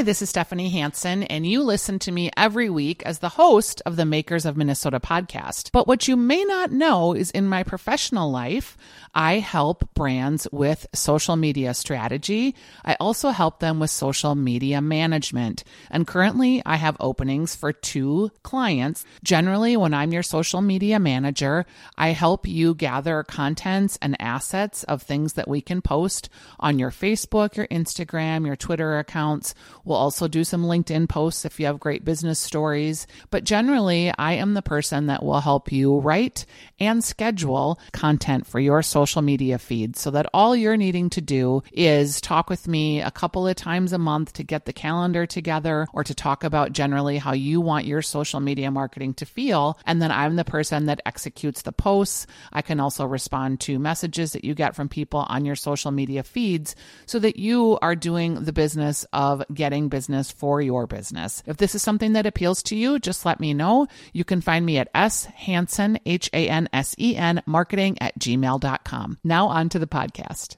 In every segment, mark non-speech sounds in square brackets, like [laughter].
Hi, this is Stephanie Hansen, and you listen to me every week as the host of the Makers of Minnesota podcast. But what you may not know is in my professional life, I help brands with social media strategy. I also help them with social media management. And currently, I have openings for two clients. Generally, when I'm your social media manager, I help you gather contents and assets of things that we can post on your Facebook, your Instagram, your Twitter accounts. We'll also do some LinkedIn posts if you have great business stories. But generally, I am the person that will help you write and schedule content for your social media feed so that all you're needing to do is talk with me a couple of times a month to get the calendar together or to talk about generally how you want your social media marketing to feel. And then I'm the person that executes the posts. I can also respond to messages that you get from people on your social media feeds so that you are doing the business of getting business for your business. If this is something that appeals to you, just let me know. You can find me at S Hansen, H A N S E N, marketing at gmail.com. Now, on to the podcast.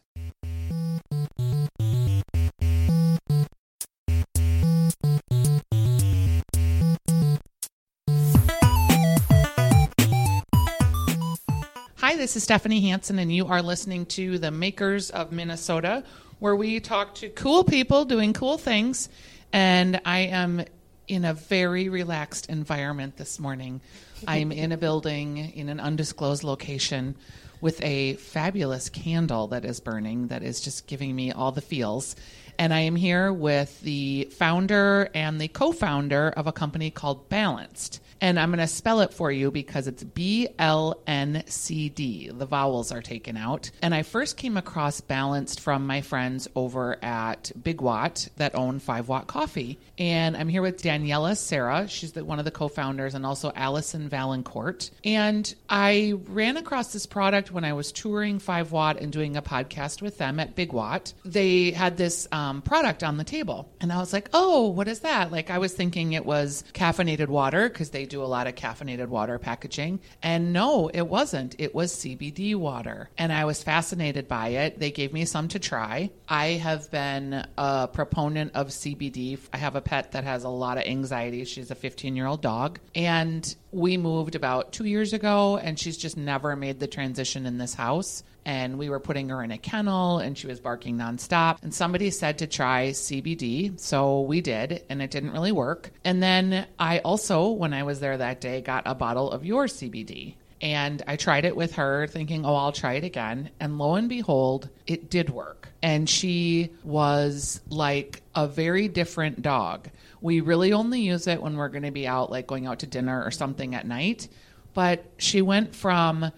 Hi, this is Stephanie Hansen, and you are listening to the Makers of Minnesota, where we talk to cool people doing cool things. And I am in a very relaxed environment this morning. I'm in a building in an undisclosed location with a fabulous candle that is burning that is just giving me all the feels. And I am here with the founder and the co founder of a company called Balanced. And I'm going to spell it for you because it's B L N C D. The vowels are taken out. And I first came across Balanced from my friends over at Big Watt that own 5 Watt Coffee. And I'm here with Daniela Sarah. She's the, one of the co founders, and also Allison Valancourt. And I ran across this product when I was touring 5 Watt and doing a podcast with them at Big Watt. They had this um, product on the table. And I was like, oh, what is that? Like, I was thinking it was caffeinated water because they do a lot of caffeinated water packaging. And no, it wasn't. It was CBD water. And I was fascinated by it. They gave me some to try. I have been a proponent of CBD. I have a pet that has a lot of anxiety. She's a 15 year old dog. And we moved about two years ago, and she's just never made the transition in this house and we were putting her in a kennel and she was barking nonstop. And somebody said to try CBD. So we did, and it didn't really work. And then I also, when I was there that day, got a bottle of your CBD. And I tried it with her, thinking, oh, I'll try it again. And lo and behold, it did work. And she was like a very different dog. We really only use it when we're going to be out, like going out to dinner or something at night. But she went from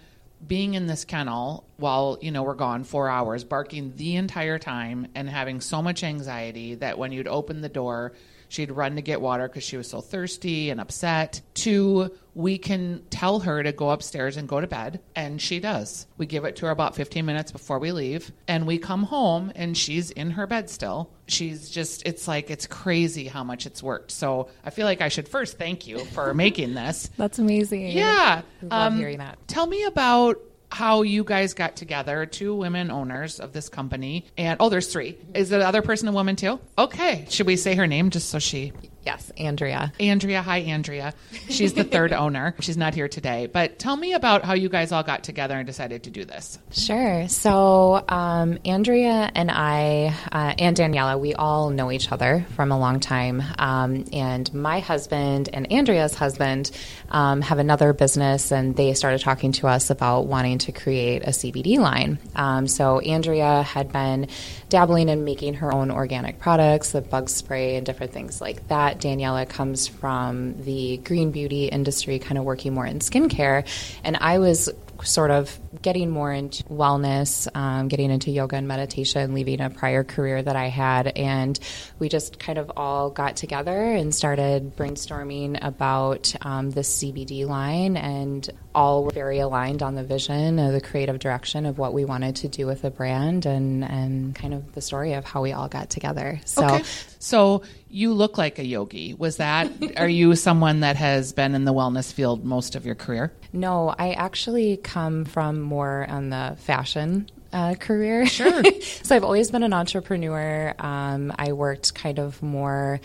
being in this kennel while you know we're gone four hours barking the entire time and having so much anxiety that when you'd open the door she'd run to get water because she was so thirsty and upset. Two, we can tell her to go upstairs and go to bed and she does. We give it to her about 15 minutes before we leave and we come home and she's in her bed still. She's just it's like it's crazy how much it's worked. So i feel like i should first thank you for making this. [laughs] That's amazing. Yeah I love um, hearing that. tell me about how you guys got together, two women owners of this company. And oh, there's three. Is the other person a woman too? Okay. Should we say her name just so she Yes, Andrea. Andrea, hi Andrea. She's the third [laughs] owner. She's not here today, but tell me about how you guys all got together and decided to do this. Sure. So um, Andrea and I uh, and Daniela, we all know each other from a long time. Um, and my husband and Andrea's husband um, have another business, and they started talking to us about wanting to create a CBD line. Um, so Andrea had been dabbling in making her own organic products, the bug spray and different things like that. Daniela comes from the green beauty industry, kind of working more in skincare. And I was sort of getting more into wellness, um, getting into yoga and meditation, leaving a prior career that I had. And we just kind of all got together and started brainstorming about um, the CBD line, and all were very aligned on the vision, of the creative direction of what we wanted to do with the brand, and, and kind of the story of how we all got together. So, okay. so you look like a yogi. Was that, [laughs] are you someone that has been in the wellness field most of your career? No, I actually come from more on the fashion uh, career. Sure. [laughs] so I've always been an entrepreneur. Um, I worked kind of more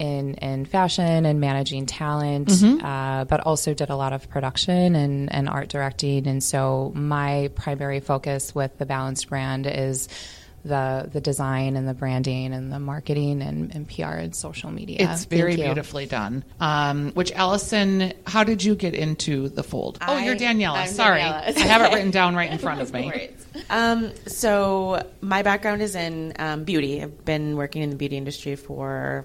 in in fashion and managing talent, Mm-hmm. uh, but also did a lot of production and, and art directing. And so my primary focus with the Balanced brand is the the design and the branding and the marketing and, and PR and social media. It's very beautifully done. Um, which Allison, how did you get into the fold? oh, you're I- Daniela. I'm Sorry, Daniela. I have it written down right in [laughs] front of me. Um, so my background is in um, beauty. I've been working in the beauty industry for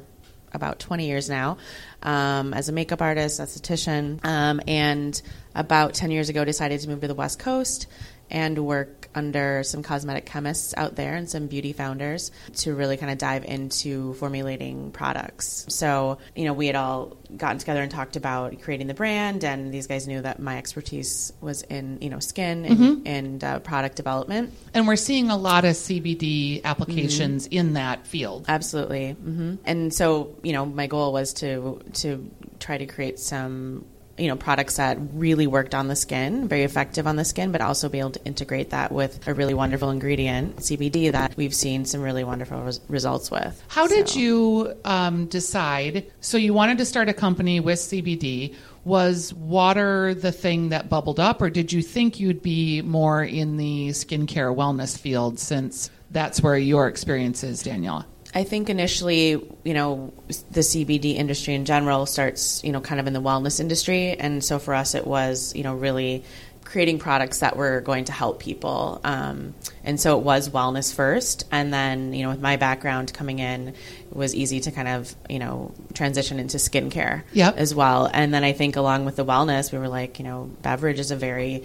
about 20 years now um, as a makeup artist, esthetician, um, and about 10 years ago decided to move to the West Coast and work under some cosmetic chemists out there and some beauty founders to really kind of dive into formulating products. So, you know, we had all gotten together and talked about creating the brand, and these guys knew that my expertise was in, you know, skin and, and uh, product development. And we're seeing a lot of CBD applications Mm-hmm. in that field. Absolutely. hmm And so, you know, my goal was to to try to create some you know products that really worked on the skin, very effective on the skin, but also be able to integrate that with a really wonderful ingredient, CBD, that we've seen some really wonderful res- results with. How did you um, decide? So you wanted to start a company with CBD. Was water the thing that bubbled up, or did you think you'd be more in the skincare wellness field since that's where your experience is, Daniela? I think initially, you know, the CBD industry in general starts, you know, kind of in the wellness industry. And so for us, it was, you know, really creating products that were going to help people. Um, and so it was wellness first. And then, you know, with my background coming in, it was easy to kind of, you know, transition into skincare Yep. as well. And then I think along with the wellness, we were like, you know, beverage is a very,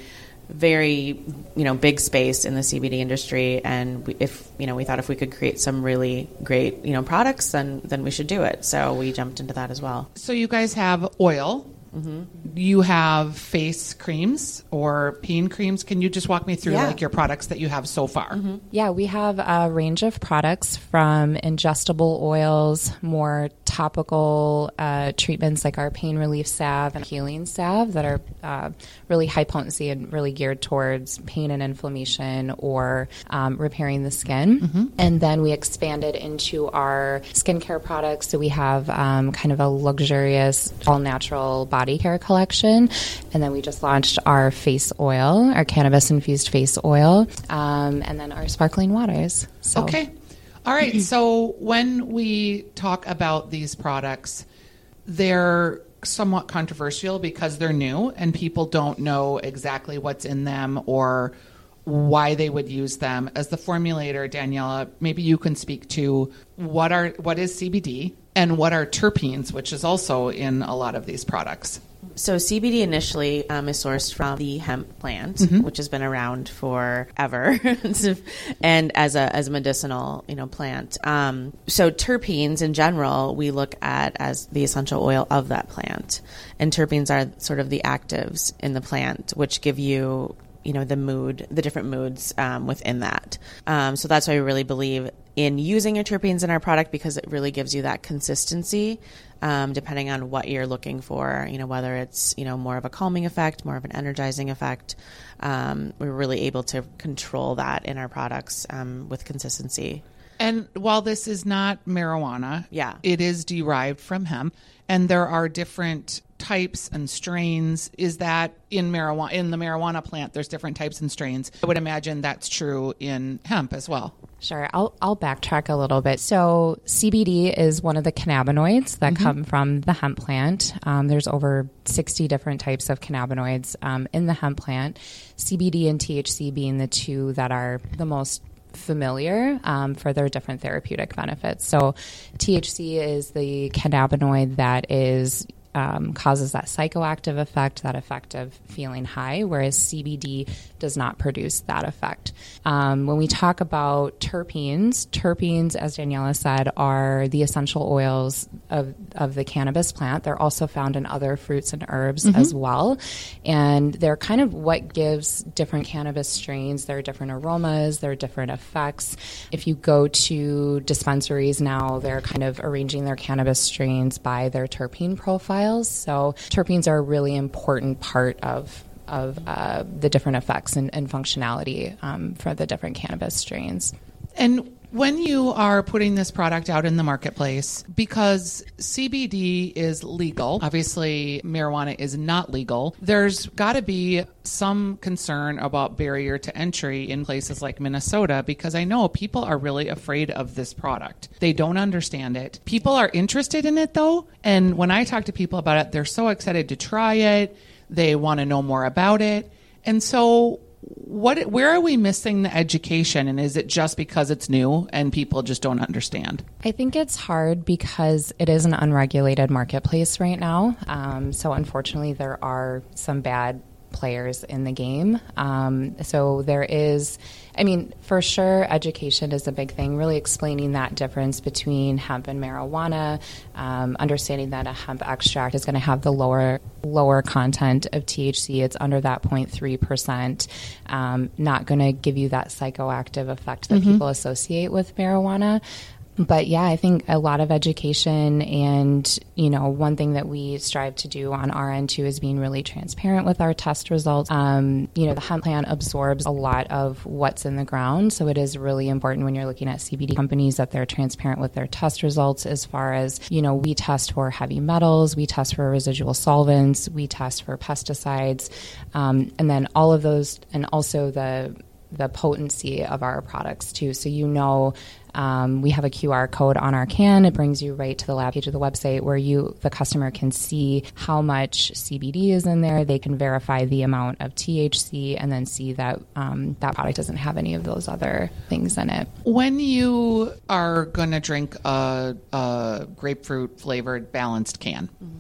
very you know big space in the CBD industry, and we, if you know we thought if we could create some really great you know products, then then we should do it. So we jumped into that as well. So you guys have oil. Mm-hmm. You have face creams or peen creams. Can you just walk me through Yeah. like your products that you have so far? Yeah, we have a range of products from ingestible oils, more topical uh, treatments like our pain relief salve and healing salve that are uh, really high potency and really geared towards pain and inflammation or um, repairing the skin. And then we expanded into our skincare products. So we have um, kind of a luxurious, all natural body care collection. And then we just launched our face oil, our cannabis infused face oil, um, and then our sparkling waters. So Okay. All right. So when we talk about these products, they're somewhat controversial because they're new and people don't know exactly what's in them or why they would use them. As the formulator, Daniela, maybe you can speak to what are what is CBD and what are terpenes, which is also in a lot of these products. So CBD initially um, is sourced from the hemp plant, which has been around forever, [laughs] and as a as a medicinal you know plant. Um, so terpenes in general, we look at as the essential oil of that plant, and terpenes are sort of the actives in the plant, which give you you know the mood, the different moods um, within that. Um, so that's why we really believe in using your terpenes in our product because it really gives you that consistency um, depending on what you're looking for. You know, whether it's you know more of a calming effect, more of an energizing effect. Um, we're really able to control that in our products um, with consistency. And while this is not marijuana, Yeah. it is derived from hemp, and there are different types and strains. Is that in marijuana in the marijuana plant? There's different types and strains. I would imagine that's true in hemp as well. Sure. I'll, I'll backtrack a little bit. So, CBD is one of the cannabinoids that come from the hemp plant. Um, there's over 60 different types of cannabinoids um, in the hemp plant, CBD and THC being the two that are the most familiar um, for their different therapeutic benefits. So, THC is the cannabinoid that is um, causes that psychoactive effect, that effect of feeling high, whereas CBD does not produce that effect. Um, when we talk about terpenes, terpenes, as Daniela said, are the essential oils of, of the cannabis plant. They're also found in other fruits and herbs as well. And they're kind of what gives different cannabis strains their different aromas, their different effects. If you go to dispensaries now, they're kind of arranging their cannabis strains by their terpene profiles. So terpenes are a really important part of of uh, the different effects and, and functionality um, for the different cannabis strains. And when you are putting this product out in the marketplace, because CBD is legal, obviously marijuana is not legal, there's got to be some concern about barrier to entry in places like Minnesota because I know people are really afraid of this product. They don't understand it. People are interested in it though, and when I talk to people about it, they're so excited to try it. They want to know more about it. And so what where are we missing the education? And is it just because it's new and people just don't understand? I think it's hard because it is an unregulated marketplace right now. Um, so unfortunately there are some bad players in the game. Um, so there is, I mean, for sure, education is a big thing, really explaining that difference between hemp and marijuana, um, understanding that a hemp extract is going to have the lower lower content of THC. It's under that 0.3%, um, not going to give you that psychoactive effect that mm-hmm. people associate with marijuana but yeah, I think a lot of education and, you know, one thing that we strive to do on our end too is being really transparent with our test results. Um, you know, the hemp plant absorbs a lot of what's in the ground. So it is really important when you're looking at CBD companies that they're transparent with their test results as far as, you know, we test for heavy metals, we test for residual solvents, we test for pesticides, um, and then all of those, and also the, the potency of our products too. So you know um, we have a QR code on our can. It brings you right to the lab page of the website where you, the customer, can see how much CBD is in there. They can verify the amount of THC and then see that um, that product doesn't have any of those other things in it. When you are going to drink a, a, grapefruit flavored balanced can, mm-hmm.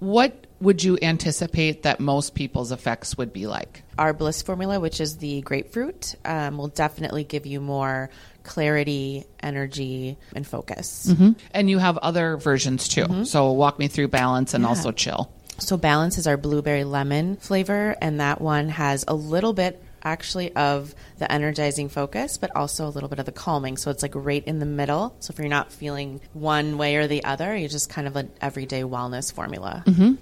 what would you anticipate that most people's effects would be like? Our Bliss formula, which is the grapefruit, um, will definitely give you more clarity, energy, and focus. Mm-hmm. And you have other versions too. Mm-hmm. So walk me through balance and yeah. also chill. So balance is our blueberry lemon flavor, and that one has a little bit actually of the energizing focus, but also a little bit of the calming. So it's like right in the middle. So if you're not feeling one way or the other, you're just kind of an everyday wellness formula. Mm-hmm.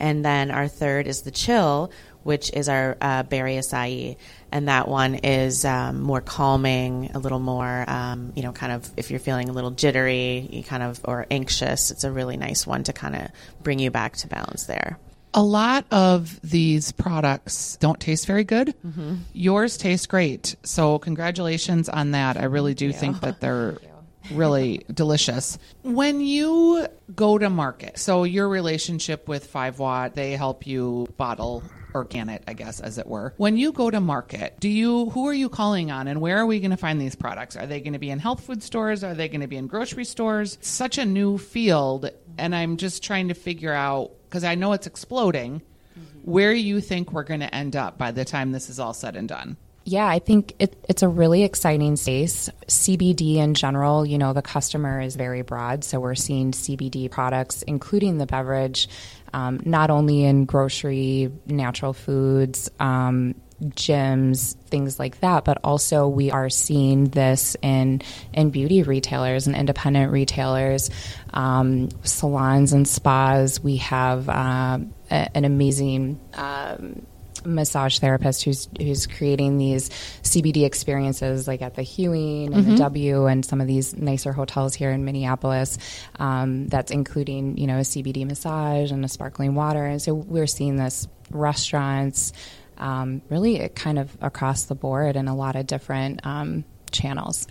And then our third is the chill, which is our uh, berry acai, and that one is um, more calming, a little more, um, you know, kind of if you're feeling a little jittery, you kind of or anxious, it's a really nice one to kind of bring you back to balance there. A lot of these products don't taste very good. Mm-hmm. Yours taste great, so congratulations on that. I really do think that they're [laughs] really delicious. When you go to market, so your relationship with Five Watt, they help you bottle or can it, I guess, as it were. When you go to market, do you who are you calling on and where are we going to find these products? Are they going to be in health food stores? Are they going to be in grocery stores? such a new field and I'm just trying to figure out because I know it's exploding mm-hmm. where you think we're going to end up by the time this is all said and done. Yeah, I think it, it's a really exciting space. CBD in general, you know, the customer is very broad. So we're seeing CBD products, including the beverage, um, not only in grocery, natural foods, um, gyms, things like that, but also we are seeing this in in beauty retailers and independent retailers, um, salons and spas. We have uh, a, an amazing um, massage therapist who's who's creating these CBD experiences like at the Hewing and mm-hmm. the W and some of these nicer hotels here in Minneapolis. Um, that's including you know a CBD massage and a sparkling water, and so we're seeing this restaurants um, really kind of across the board in a lot of different um, channels.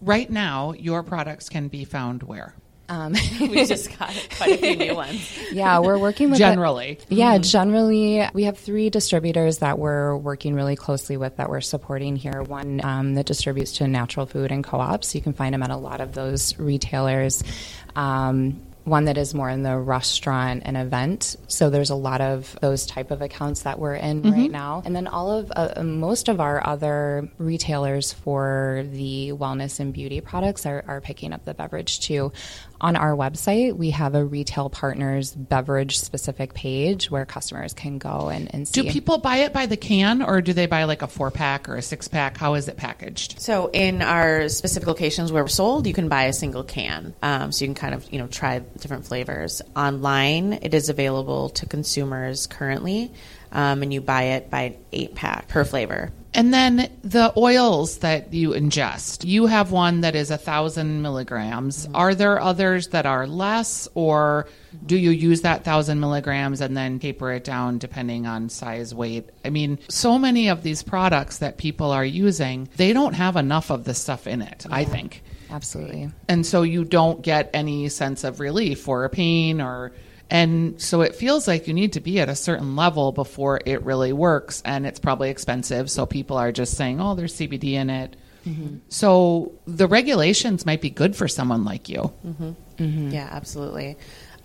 Right now, your products can be found where? Um, we just got quite a few new [laughs] ones. Yeah, we're working with generally. A, yeah, mm-hmm. generally we have three distributors that we're working really closely with that we're supporting here. One um, that distributes to natural food and co-ops. You can find them at a lot of those retailers. Um, one that is more in the restaurant and event. So there's a lot of those type of accounts that we're in mm-hmm. right now. And then all of uh, most of our other retailers for the wellness and beauty products are, are picking up the beverage too. On our website, we have a retail partners beverage specific page where customers can go and, and see. Do people buy it by the can or do they buy like a four pack or a six pack? How is it packaged? So in our specific locations where we're sold, you can buy a single can. Um, so you can kind of, you know, try different flavors. Online, it is available to consumers currently. Um, and you buy it by eight pack per flavor. And then the oils that you ingest, you have one that is a thousand milligrams. Mm-hmm. Are there others that are less, or do you use that thousand milligrams and then taper it down depending on size, weight? I mean, so many of these products that people are using, they don't have enough of the stuff in it, I think. Absolutely. And so you don't get any sense of relief or pain or and so it feels like you need to be at a certain level before it really works and it's probably expensive. So people are just saying oh there's cbd in it. Mm-hmm. So the regulations might be good for someone like you. Mm-hmm. Mm-hmm. Yeah, absolutely.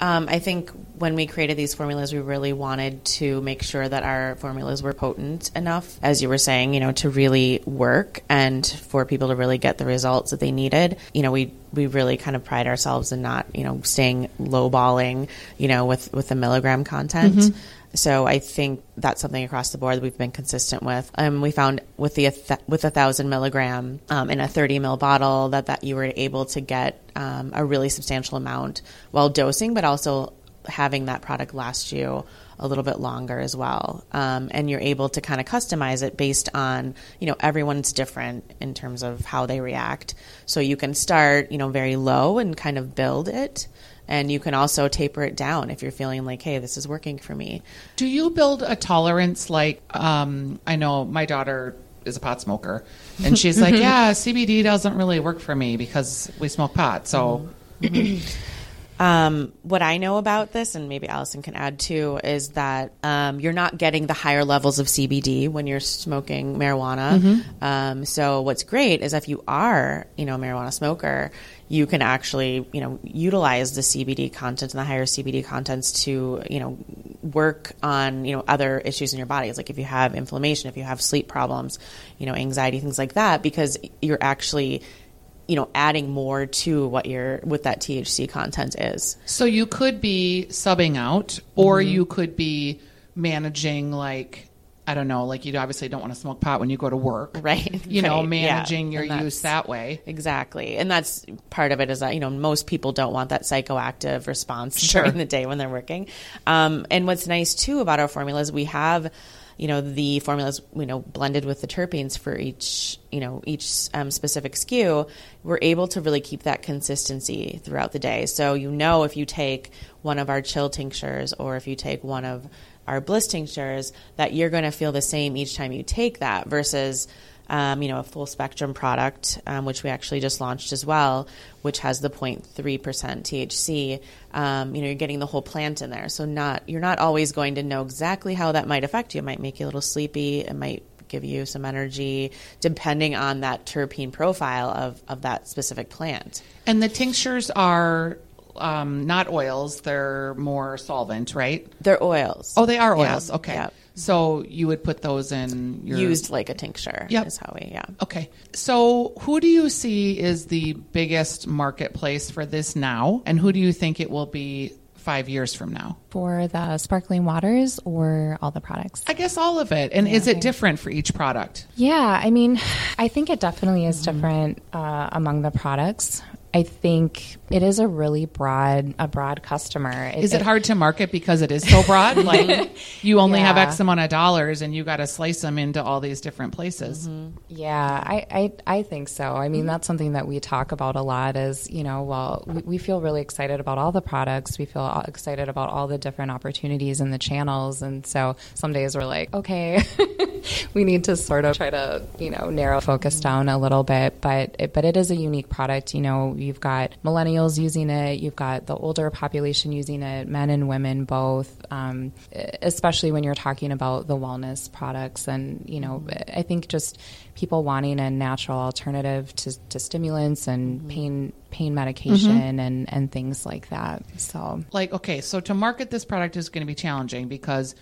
Um, I think when we created these formulas, we really wanted to make sure that our formulas were potent enough, as you were saying, you know, to really work and for people to really get the results that they needed. You know, we we really kind of pride ourselves in not, you know, staying lowballing, you know, with with the milligram content. So I think that's something across the board we've been consistent with. Um, we found with the with a thousand milligram um, in a thirty ml bottle that that you were able to get um, a really substantial amount while dosing, but also having that product last you a little bit longer as well. Um, and you're able to kind of customize it based on, you know, everyone's different in terms of how they react. So you can start, you know, very low and kind of build it. And you can also taper it down if you're feeling like, hey, this is working for me. do you build a tolerance like um, i know my daughter is a pot smoker and she's like [laughs] yeah cbd doesn't really work for me because we smoke pot so [laughs] Um, what I know about this, and maybe Allison can add too, is that um, you're not getting the higher levels of CBD when you're smoking marijuana. Um, so what's great is if you are, you know, a marijuana smoker, you can actually, you know, utilize the CBD content and the higher CBD contents to, you know, work on, you know, other issues in your body. It's like if you have inflammation, if you have sleep problems, you know, anxiety, things like that, because you're actually you know adding more to what your what that THC content is. So you could be subbing out, or mm-hmm. you could be managing like I don't know, like you obviously don't want to smoke pot when you go to work, [laughs] Right, You know, right, yeah. managing your use that way. Exactly. And that's part of it is that, you know, most people don't want that psychoactive response Sure. during the day when they're working. Um, and what's nice too about our formulas, we have, you know, the formulas, you know, blended with the terpenes for each, you know, each um, specific SKU. We're able to really keep that consistency throughout the day. So, you know, if you take one of our chill tinctures or if you take one of our bliss tinctures, that you're going to feel the same each time you take that versus, um, you know, a full spectrum product, um, which we actually just launched as well, which has the 0.3% THC. Um, you know, you're getting the whole plant in there. So not you're not always going to know exactly how that might affect you. It might make you a little sleepy. It might give you some energy, depending on that terpene profile of, of that specific plant. And the tinctures are um, not oils; they're more solvent, right? They're oils. Oh, they are Yeah, oils. Okay, yeah. so you would put those in your Used like a tincture Yep. is how we, yeah. Okay. So, who do you see is the biggest marketplace for this now? And who do you think it will be five years from now? For the sparkling waters or all the products? I guess all of it. And is it different for each product? Yeah, I mean, [sighs] I think it definitely is different uh, among the products. I think it is a really broad, a broad customer. Is it hard to market because it is so broad? [laughs] like you only have X amount of dollars and you got to slice them into all these different places. Yeah, I, I, I think so. I mean, Mm-hmm. that's something that we talk about a lot is, you know, well, we, we feel really excited about all the products. We feel excited about all the different opportunities and the channels. And so some days we're like, okay, [laughs] we need to sort of try to, you know, narrow focus down a little bit. But it, but it is a unique product. You know, you've got millennials using it, you've got the older population using it, men and women both, um, especially when you're talking about the wellness products. And, you know, I think just people wanting a natural alternative to, to stimulants and pain pain medication and, and things like that. So Like, okay, so to market this product is going to be challenging because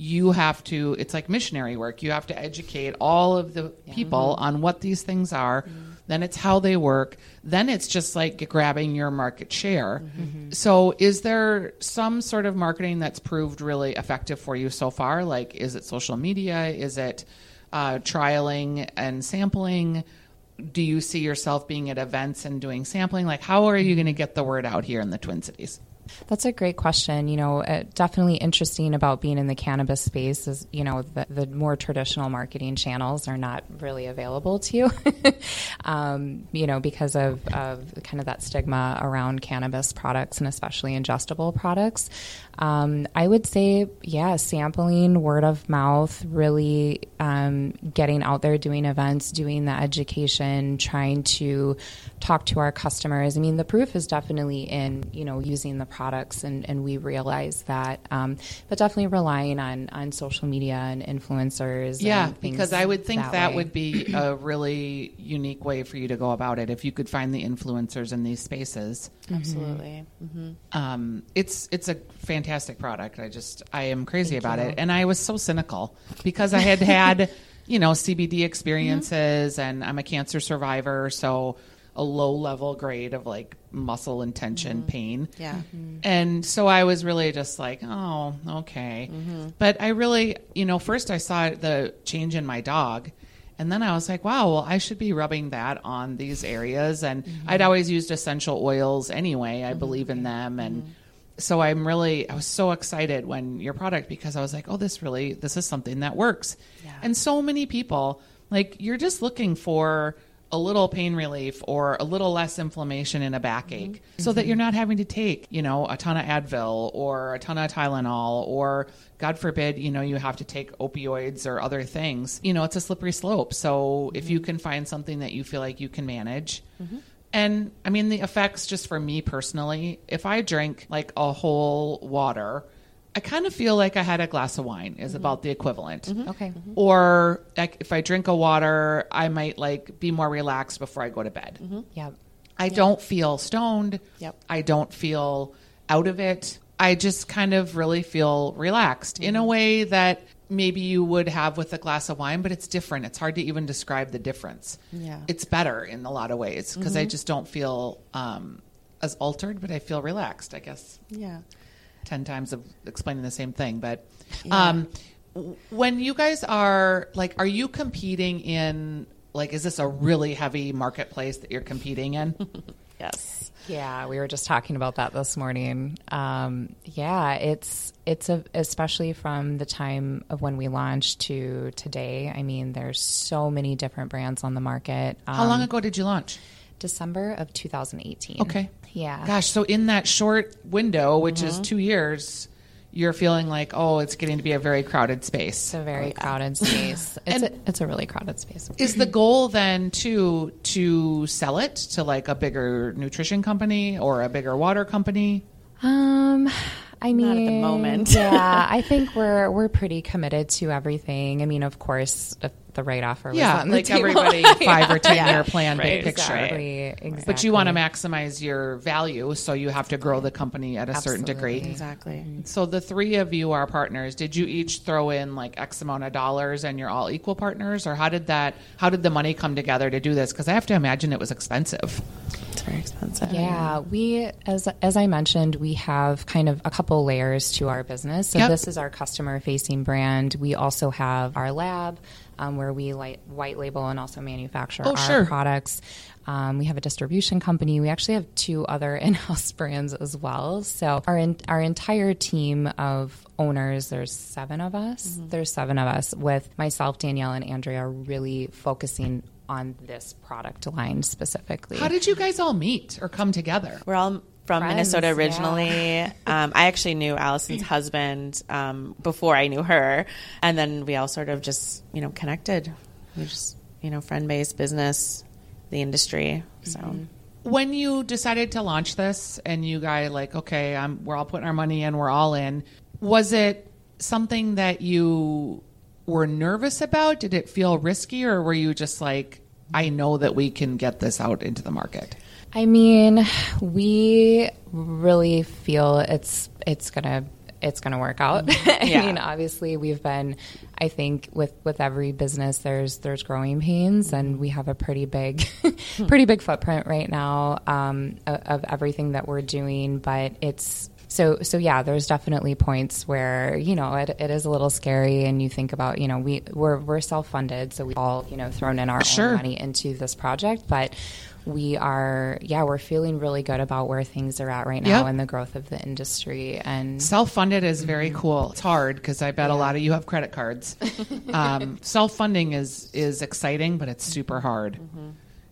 you have to, it's like missionary work. You have to educate all of the people mm-hmm. on what these things are. Mm-hmm. then it's how they work, then it's just like grabbing your market share. Mm-hmm. So, is there some sort of marketing that's proved really effective for you so far? Like, is it social media? Is it uh, trialing and sampling? Do you see yourself being at events and doing sampling? Like, how are you going to get the word out here in the Twin Cities? That's a great question. You know, uh, definitely interesting about being in the cannabis space is, you know, the, the more traditional marketing channels are not really available to you, [laughs] um, you know, because of, of kind of that stigma around cannabis products and especially ingestible products. Um, I would say, yeah, sampling, word of mouth, really um, getting out there, doing events, doing the education, trying to talk to our customers. I mean, the proof is definitely in, you know, using the products, and, and we realize that. Um, but definitely relying on, on social media and influencers. Yeah, and because I would think that, way. would be [clears throat] a really unique way for you to go about it if you could find the influencers in these spaces. Absolutely. hmm Um, it's it's a fantastic product. I just I am crazy about it, and I was so cynical because I had had [laughs] you know CBD experiences, and I'm a cancer survivor, so a low level grade of like muscle and tension mm-hmm. pain. Yeah. Mm-hmm. And so I was really just like, oh, okay. Mm-hmm. But I really, you know, first I saw the change in my dog. And then I was like, wow, well, I should be rubbing that on these areas. And I'd always used essential oils anyway. I believe in them. And so I'm really, I was so excited when your product, because I was like, oh, this really, this is something that works. And so many people, like, you're just looking for a little pain relief or a little less inflammation in a backache. Mm-hmm. So that mm-hmm. you're not having to take, you know, a ton of Advil or a ton of Tylenol or God forbid, you know, you have to take opioids or other things. You know, it's a slippery slope. So if you mm-hmm. can find something that you feel like you can manage, and I mean, the effects just for me personally, if I drink like a whole water, I kind of feel like I had a glass of wine is mm-hmm. about the equivalent. Mm-hmm. Okay. Mm-hmm. Or like if I drink a water, I might like be more relaxed before I go to bed. Yep. I don't feel stoned. Yep. I don't feel out of it. I just kind of really feel relaxed in a way that maybe you would have with a glass of wine, but it's different. It's hard to even describe the difference. Yeah. It's better in a lot of ways because I just don't feel um, as altered, but I feel relaxed, I guess. Yeah. 10 times of explaining the same thing but Yeah. um when you guys are like are you competing in like is this a really heavy marketplace that you're competing in [laughs] Yes. Yeah, we were just talking about that this morning. Um, yeah, it's it's a, especially from the time of when we launched to today. I mean, there's so many different brands on the market. how Um, long ago did you launch December of 2018. okay Yeah. gosh so in that short window which Mm-hmm. is two years you're feeling like oh it's getting to be a very crowded space It's a very crowded [sighs] space. It's a, it's a really crowded space. is the goal then to to sell it to like a bigger nutrition company or a bigger water company Um, I mean, Not at the moment. yeah, [laughs] I think we're we're pretty committed to everything. I mean, of course, if the right offer. Was yeah on the like table. everybody [laughs] five or ten Yeah. year [laughs] plan big Right, picture Exactly, exactly. But you want to maximize your value, so you have to grow the company at a certain degree. Exactly. So the three of you are partners. Did you each throw in like X amount of dollars and you're all equal partners, or how did that? How did the money come together to do this? Because I have to imagine it was expensive. It's very expensive. Yeah, we as as I mentioned, we have kind of a couple layers to our business. So Yep. this is our customer facing brand. We also have our lab um, where we light, white label and also manufacture Oh, our sure. products. Um, we have a distribution company. We actually have two other [laughs] in-house brands as well. So our in, our entire team of owners, there's seven of us. There's seven of us with myself, Daniela, and Andrea, really focusing on this product line specifically. How did you guys all meet or come together? We're all from Friends, Minnesota yeah. originally. um, I actually knew Allison's husband um, before I knew her, and then we all sort of just you know connected. We just you know friend based business, the industry. So when you decided to launch this and you guys like okay I'm, we're all putting our money in we're all in was it something that you were nervous about did it feel risky or were you just like i know that we can get this out into the market I mean, we really feel it's it's gonna it's going to work out. Mm-hmm. [laughs] I mean, obviously, we've been. I think with with every business, there's there's growing pains, and we have a pretty big, [laughs] pretty big footprint right now um, of, of everything that we're doing. But it's so so yeah. There's definitely points where you know it, it is a little scary, and you think about you know we we're we're self funded, so we all you know thrown in our Sure. own money into this project, but. We are, yeah, we're feeling really good about where things are at right now Yep. and the growth of the industry. And Self funded is very Mm-hmm. cool. It's hard because I bet a lot of you have credit cards. [laughs] um, Self funding is is exciting, but it's super hard. Mm-hmm.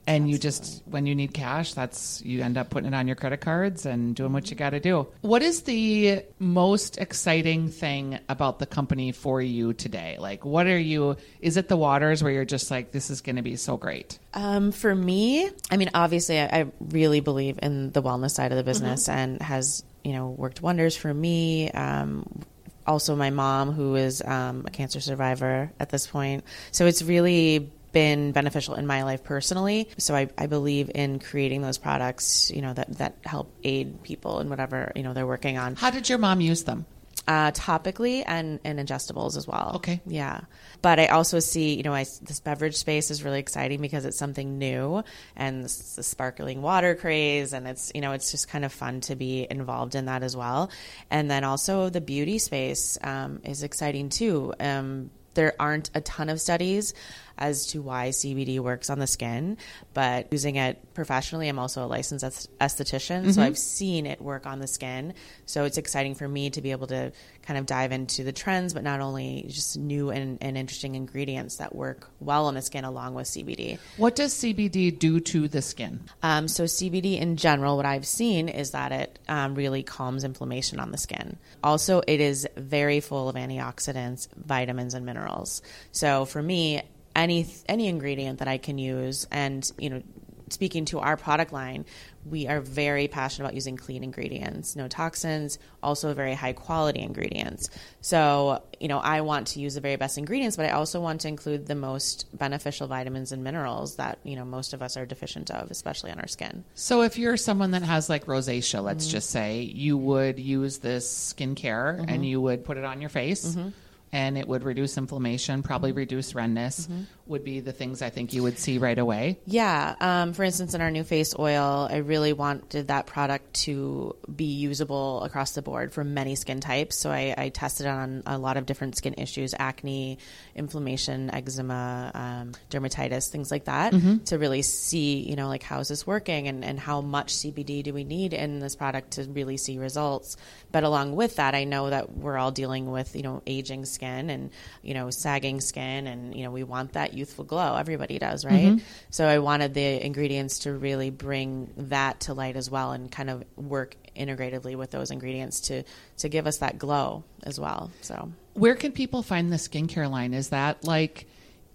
And you just when you need cash, that's you end up putting it on your credit cards and doing what you got to do. What is the most exciting thing about the company for you today? Like, what are you? Is it the waters where you're just like, this is going to be so great? Um, for me, I mean, obviously, I, I really believe in the wellness side of the business and has, you know, worked wonders for me. Um, also, my mom, who is um, a cancer survivor at this point. So it's really been beneficial in my life personally. So I, I believe in creating those products, you know, that, that help aid people in whatever, you know, they're working on. How did your mom use them? uh, topically and, and ingestibles as well. Okay. Yeah. But I also see, you know, I, this beverage space is really exciting because it's something new and this, the sparkling water craze. And it's, you know, it's just kind of fun to be involved in that as well. And then also the beauty space um, is exciting too. Um, there aren't a ton of studies as to why CBD works on the skin, but using it professionally, I'm also a licensed esthetician, so I've seen it work on the skin. So it's exciting for me to be able to kind of dive into the trends, but not only just new and, and interesting ingredients that work well on the skin along with CBD. What does CBD do to the skin? Um, so CBD in general, what I've seen is that it um, really calms inflammation on the skin. Also, it is very full of antioxidants, vitamins, and minerals. So for me, any any ingredient that I can use, and you know, speaking to our product line, we are very passionate about using clean ingredients, no toxins, also very high quality ingredients. So, you know, I want to use the very best ingredients, but I also want to include the most beneficial vitamins and minerals that, you know, most of us are deficient of, especially on our skin. So if you're someone that has like rosacea, let's Mm-hmm. just say, you would use this skincare and you would put it on your face Mm-hmm. And it would reduce inflammation, probably reduce redness, mm-hmm. Would be the things I think you would see right away. Yeah. Um, for instance, in our new face oil, I really wanted that product to be usable across the board for many skin types. So I, I tested it on a lot of different skin issues acne, inflammation, eczema, um, dermatitis, things like that to really see, you know, like how is this working and, and how much CBD do we need in this product to really see results. But along with that, I know that we're all dealing with, you know, aging skin and, you know, sagging skin and, you know, we want that youthful glow. Everybody does, right? So I wanted the ingredients to really bring that to light as well and kind of work integratively with those ingredients to to give us that glow as well. So Where can people find the skincare line? Is that like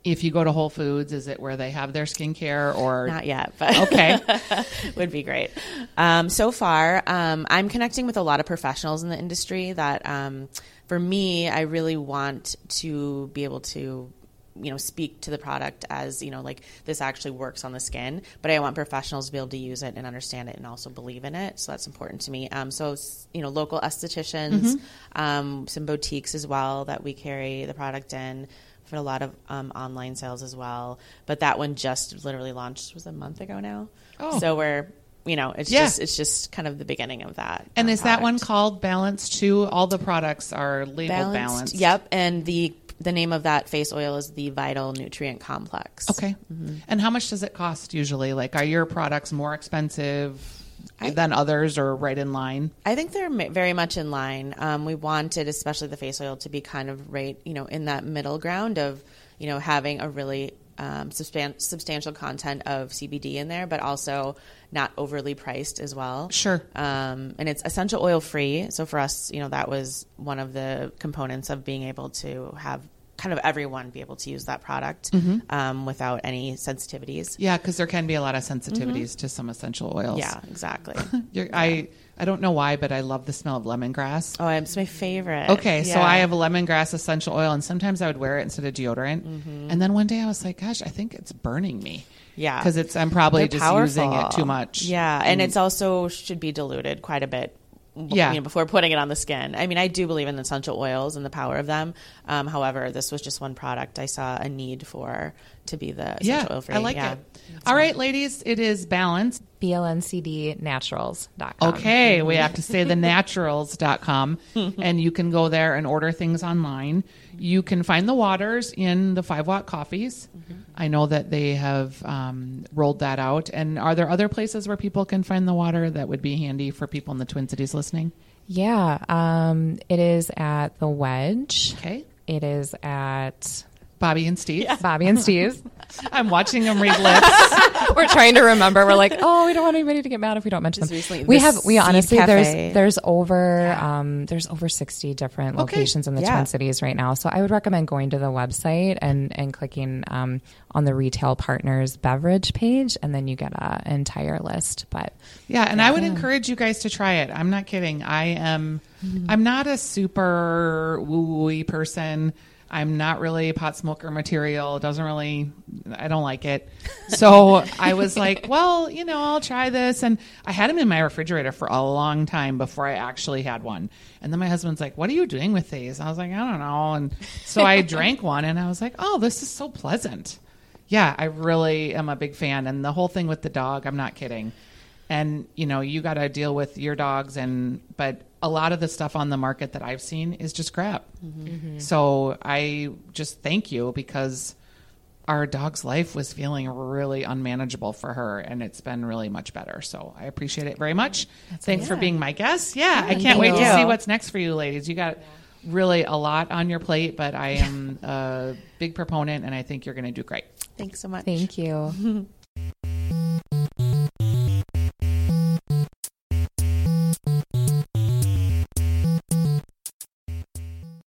if you go to Whole Foods, is it where they have their skincare or not yet, but Okay. [laughs] would be great. Um, so far, um, I'm connecting with a lot of professionals in the industry that, um, for me, I really want to be able to you know speak to the product as you know like this actually works on the skin but i want professionals to be able to use it and understand it and also believe in it so that's important to me um, so you know local estheticians um, some boutiques as well that we carry the product in for a lot of um, online sales as well but that one just literally launched was a month ago now Oh. so we're you know it's Yeah. just it's just kind of the beginning of that And is that one called Balance too? All the products are labeled Balance. Yep, and the the name of that face oil is the Vital Nutrient Complex. Okay. And how much does it cost usually? Like, are your products more expensive than others or right in line? I think they're very much in line. Um, we wanted, especially the face oil, to be kind of right, you know, in that middle ground of, you know, having a really um, substan- substantial content of CBD in there, but also not overly priced as well. Sure. Um, and it's essential oil free. So for us, you know, that was one of the components of being able to have kind of everyone be able to use that product um, without any sensitivities. Yeah, because there can be a lot of sensitivities to some essential oils. Yeah, exactly. [laughs] You're, I I don't know why, but I love the smell of lemongrass. oh, it's my favorite. Okay, so I have a lemongrass essential oil, and sometimes I would wear it instead of deodorant. And then one day I was like, "Gosh, I think it's burning me." Yeah. because it's I'm probably They're just using it too much. Yeah, and it's also should be diluted quite a bit Yeah. you know, before putting it on the skin. I mean, I do believe in essential oils and the power of them. Um, however, this was just one product I saw a need for to be the essential Yeah, oil free. I like yeah. it. All right, ladies, it is balanced. blncdnaturals.com. Okay, we have to say the naturals.com [laughs] and you can go there and order things online. You can find the waters in the 5 watt coffees. I know that they have um, rolled that out. And are there other places where people can find the water that would be handy for people in the Twin Cities listening? Yeah, um, it is at the Wedge. Okay. It is at Bobby and Steve. Bobby and Steve's. [laughs] I'm watching them read lips. [laughs] We're trying to remember. We're like, oh, we don't want anybody to get mad if we don't mention Just them. recently, we the have, we Seed honestly, Cafe. there's there's over um, there's over sixty different Okay. locations in the Yeah. Twin Cities right now. So I would recommend going to the website and and clicking um, on the retail partners beverage page, and then you get an entire list. But Yeah, and I would encourage you guys to try it. I'm not kidding. I am I'm not a super woo-woo person. I'm not really a pot smoker material. It doesn't really I don't like it. [laughs] So I was like, well, you know, I'll try this and I had them in my refrigerator for a long time before I actually had one. And then my husband's like, "What are you doing with these?" I was like, "I don't know." And so I [laughs] drank one and I was like, "Oh, this is so pleasant." Yeah, I really am a big fan and the whole thing with the dog, I'm not kidding and you know you got to deal with your dogs and but a lot of the stuff on the market that i've seen is just crap. Mm-hmm. So i just thank you because our dog's life was feeling really unmanageable for her and it's been really much better. So i appreciate it very much. Thanks for being my guest. Yeah, i can't wait thank to see what's next for you ladies. You got really a lot on your plate but i [laughs] am a big proponent and i think you're going to do great. Thanks so much. thank you. [laughs]